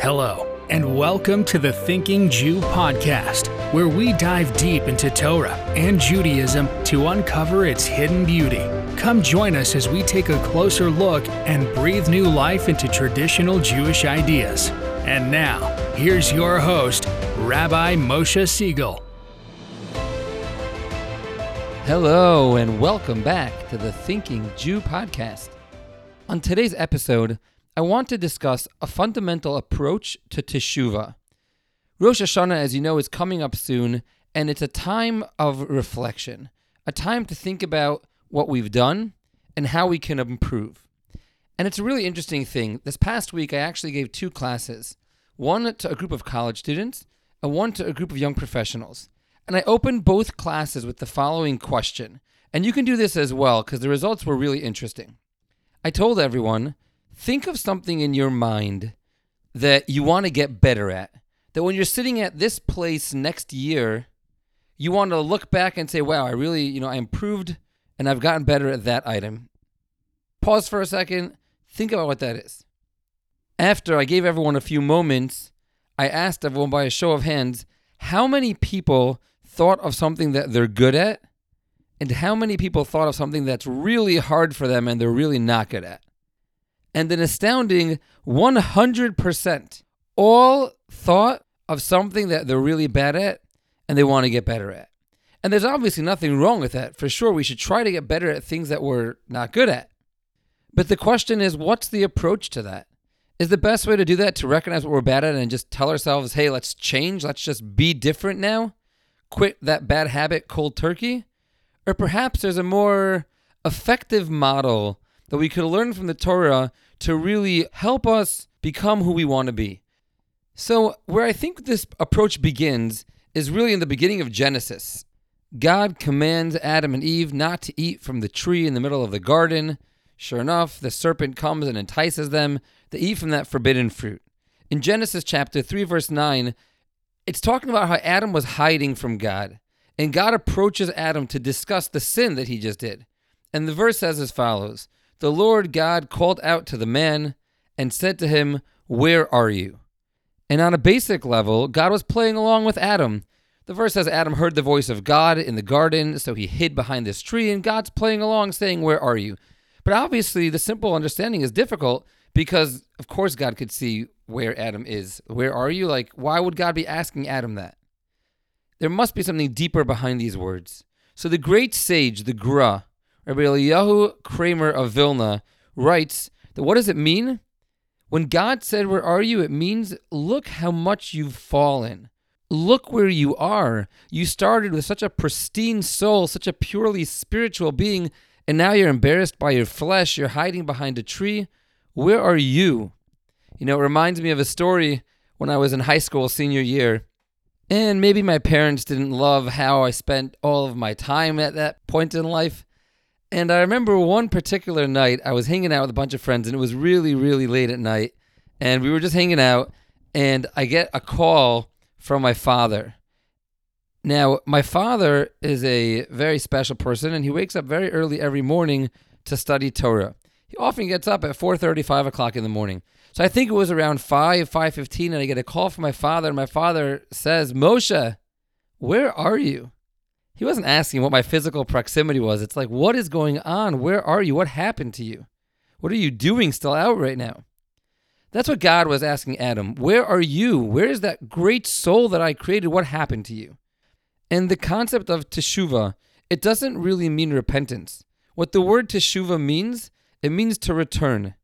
Hello, and welcome to the Thinking Jew podcast, where we dive deep into Torah and Judaism to uncover its hidden beauty. Come join us as we take a closer look and breathe new life into traditional Jewish ideas. And now, here's your host, Rabbi Moshe Siegel. Hello, and welcome back to the Thinking Jew podcast. On today's episode, I want to discuss a fundamental approach to Teshuvah. Rosh Hashanah, as you know, is coming up soon, and it's a time of reflection, a time to think about what we've done and how we can improve. And it's a really interesting thing. This past week, I actually gave two classes one to a group of college students and one to a group of young professionals. And I opened both classes with the following question. And you can do this as well because the results were really interesting. I told everyone think of something in your mind that you want to get better at. That when you're sitting at this place next year, you want to look back and say, wow, I really, you know, I improved and I've gotten better at that item. Pause for a second, think about what that is. After I gave everyone a few moments, I asked everyone by a show of hands how many people thought of something that they're good at and how many people thought of something that's really hard for them and they're really not good at and an astounding 100% all thought of something that they're really bad at and they want to get better at. And there's obviously nothing wrong with that. For sure, we should try to get better at things that we're not good at. But the question is, what's the approach to that? Is the best way to do that to recognize what we're bad at and just tell ourselves, hey, let's change, let's just be different now? Quit that bad habit cold turkey? Or perhaps there's a more effective model that we could learn from the Torah to really help us become who we want to be. So, where I think this approach begins is really in the beginning of Genesis. God commands Adam and Eve not to eat from the tree in the middle of the garden. Sure enough, the serpent comes and entices them to eat from that forbidden fruit. In Genesis chapter 3, verse 9, it's talking about how Adam was hiding from God. And God approaches Adam to discuss the sin that he just did. And the verse says as follows the Lord God called out to the man and said to him, Where are you? And on a basic level, God was playing along with Adam. The verse says Adam heard the voice of God in the garden, so he hid behind this tree, and God's playing along saying, Where are you? But obviously, the simple understanding is difficult because, of course, God could see where Adam is. Where are you? Like, why would God be asking Adam that? There must be something deeper behind these words. So the great sage, the Gra, Rabbi Eliyahu Kramer of Vilna writes that what does it mean? When God said, Where are you? it means, Look how much you've fallen. Look where you are. You started with such a pristine soul, such a purely spiritual being, and now you're embarrassed by your flesh. You're hiding behind a tree. Where are you? You know, it reminds me of a story when I was in high school senior year. And maybe my parents didn't love how I spent all of my time at that point in life. And I remember one particular night, I was hanging out with a bunch of friends, and it was really, really late at night. And we were just hanging out, and I get a call from my father. Now, my father is a very special person, and he wakes up very early every morning to study Torah. He often gets up at 4.30, 5 o'clock in the morning. So I think it was around 5, 5.15, and I get a call from my father, and my father says, Moshe, where are you? He wasn't asking what my physical proximity was. It's like, what is going on? Where are you? What happened to you? What are you doing still out right now? That's what God was asking Adam. Where are you? Where is that great soul that I created? What happened to you? And the concept of teshuvah, it doesn't really mean repentance. What the word teshuvah means, it means to return.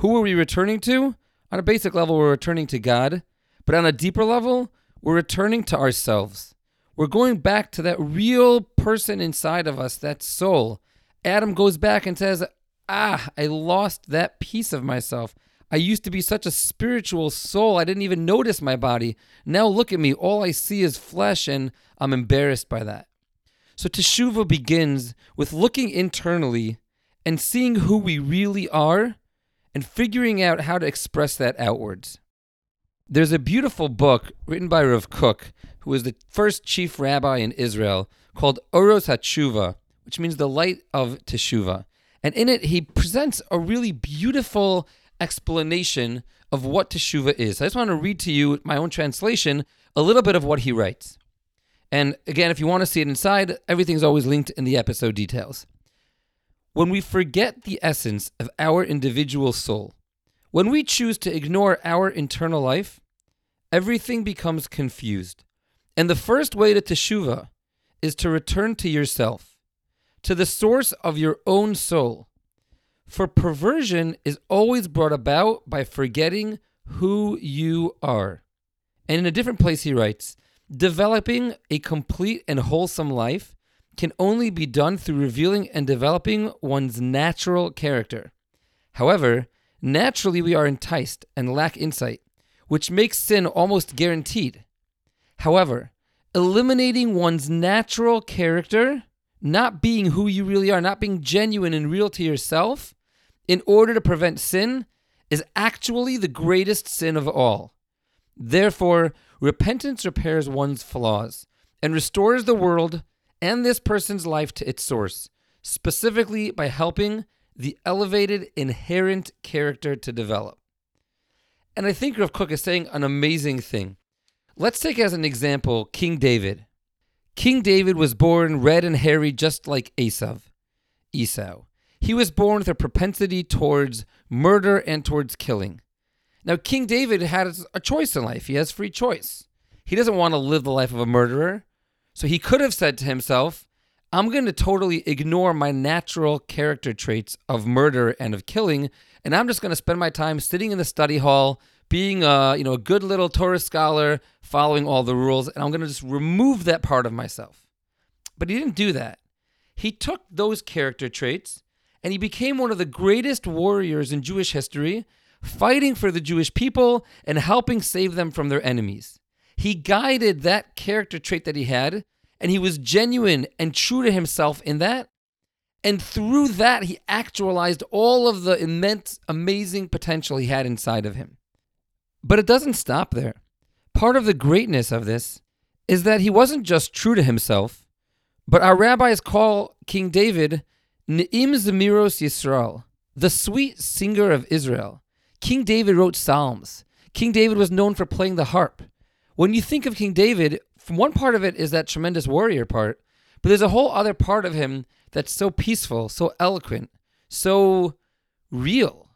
Who are we returning to? On a basic level, we're returning to God. But on a deeper level, we're returning to ourselves. We're going back to that real person inside of us, that soul. Adam goes back and says, Ah, I lost that piece of myself. I used to be such a spiritual soul. I didn't even notice my body. Now look at me. All I see is flesh, and I'm embarrassed by that. So Teshuvah begins with looking internally and seeing who we really are and figuring out how to express that outwards. There's a beautiful book written by Rav Kook who was the first chief rabbi in Israel, called Oros HaTshuva, which means the light of Teshuvah. And in it, he presents a really beautiful explanation of what teshuva is. I just want to read to you my own translation, a little bit of what he writes. And again, if you want to see it inside, everything's always linked in the episode details. When we forget the essence of our individual soul, when we choose to ignore our internal life, everything becomes confused. And the first way to teshuva is to return to yourself, to the source of your own soul. For perversion is always brought about by forgetting who you are. And in a different place, he writes Developing a complete and wholesome life can only be done through revealing and developing one's natural character. However, naturally we are enticed and lack insight, which makes sin almost guaranteed. However, eliminating one's natural character, not being who you really are, not being genuine and real to yourself, in order to prevent sin, is actually the greatest sin of all. Therefore, repentance repairs one's flaws and restores the world and this person's life to its source, specifically by helping the elevated inherent character to develop. And I think Rav Kook is saying an amazing thing. Let's take as an example King David. King David was born red and hairy just like Esav, Esau. He was born with a propensity towards murder and towards killing. Now, King David had a choice in life. He has free choice. He doesn't want to live the life of a murderer. So he could have said to himself, I'm going to totally ignore my natural character traits of murder and of killing, and I'm just going to spend my time sitting in the study hall, being a, you know, a good little Torah scholar, following all the rules, and I'm going to just remove that part of myself. But he didn't do that. He took those character traits and he became one of the greatest warriors in Jewish history, fighting for the Jewish people and helping save them from their enemies. He guided that character trait that he had, and he was genuine and true to himself in that. And through that, he actualized all of the immense, amazing potential he had inside of him. But it doesn't stop there. Part of the greatness of this is that he wasn't just true to himself, but our rabbis call King David Ne'im Zemiros Yisrael, the sweet singer of Israel. King David wrote psalms. King David was known for playing the harp. When you think of King David, one part of it is that tremendous warrior part, but there's a whole other part of him that's so peaceful, so eloquent, so real.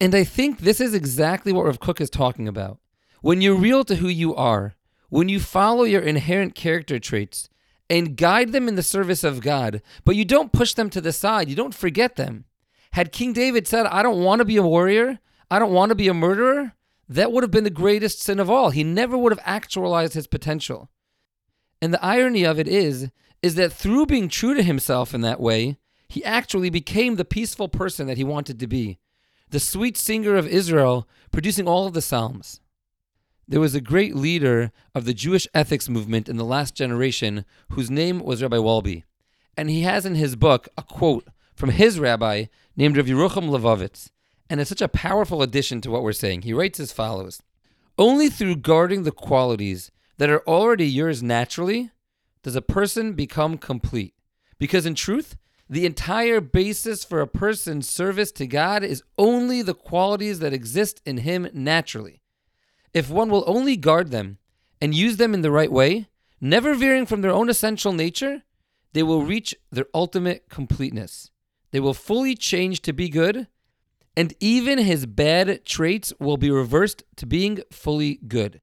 And I think this is exactly what Rav Kook is talking about. When you're real to who you are, when you follow your inherent character traits, and guide them in the service of God, but you don't push them to the side. You don't forget them. Had King David said, I don't want to be a warrior, I don't want to be a murderer, that would have been the greatest sin of all. He never would have actualized his potential. And the irony of it is, is that through being true to himself in that way, he actually became the peaceful person that he wanted to be, the sweet singer of Israel, producing all of the Psalms. There was a great leader of the Jewish ethics movement in the last generation whose name was Rabbi Wolbe. And he has in his book a quote from his rabbi named Rav Yerucham Levovitz. And it's such a powerful addition to what we're saying. He writes as follows Only through guarding the qualities that are already yours naturally does a person become complete. Because in truth, the entire basis for a person's service to God is only the qualities that exist in him naturally. If one will only guard them and use them in the right way, never veering from their own essential nature, they will reach their ultimate completeness. They will fully change to be good, and even his bad traits will be reversed to being fully good.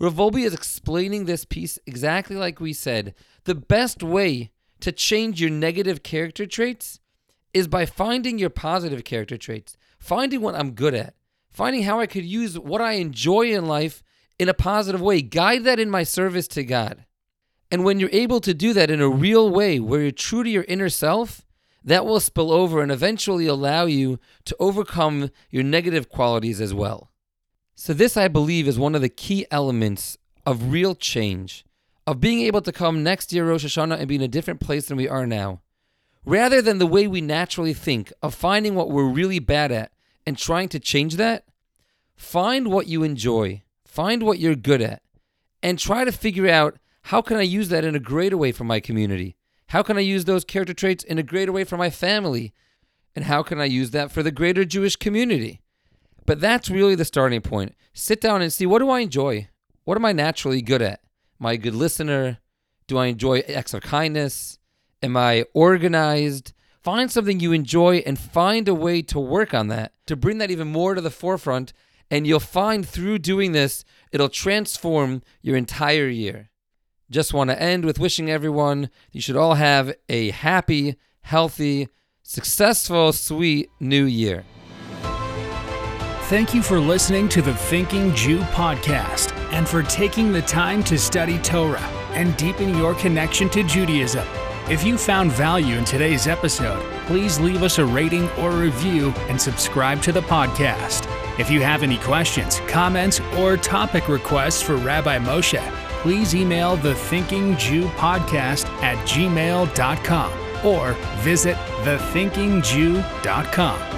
Rav Wolbe is explaining this piece exactly like we said. The best way to change your negative character traits is by finding your positive character traits, finding what I'm good at, finding how I could use what I enjoy in life in a positive way, guide that in my service to God. And when you're able to do that in a real way, where you're true to your inner self, that will spill over and eventually allow you to overcome your negative qualities as well. So, this, I believe, is one of the key elements of real change, of being able to come next year, Rosh Hashanah, and be in a different place than we are now. Rather than the way we naturally think of finding what we're really bad at and trying to change that, find what you enjoy, find what you're good at, and try to figure out how can I use that in a greater way for my community? How can I use those character traits in a greater way for my family? And how can I use that for the greater Jewish community? But that's really the starting point. Sit down and see what do I enjoy? What am I naturally good at? Am I a good listener? Do I enjoy acts of kindness? Am I organized? Find something you enjoy and find a way to work on that to bring that even more to the forefront. And you'll find through doing this, it'll transform your entire year. Just want to end with wishing everyone you should all have a happy, healthy, successful, sweet new year. Thank you for listening to the Thinking Jew podcast and for taking the time to study Torah and deepen your connection to Judaism. If you found value in today's episode, please leave us a rating or review and subscribe to the podcast. If you have any questions, comments, or topic requests for Rabbi Moshe, please email the Thinking Jew podcast at gmail.com or visit thethinkingjew.com.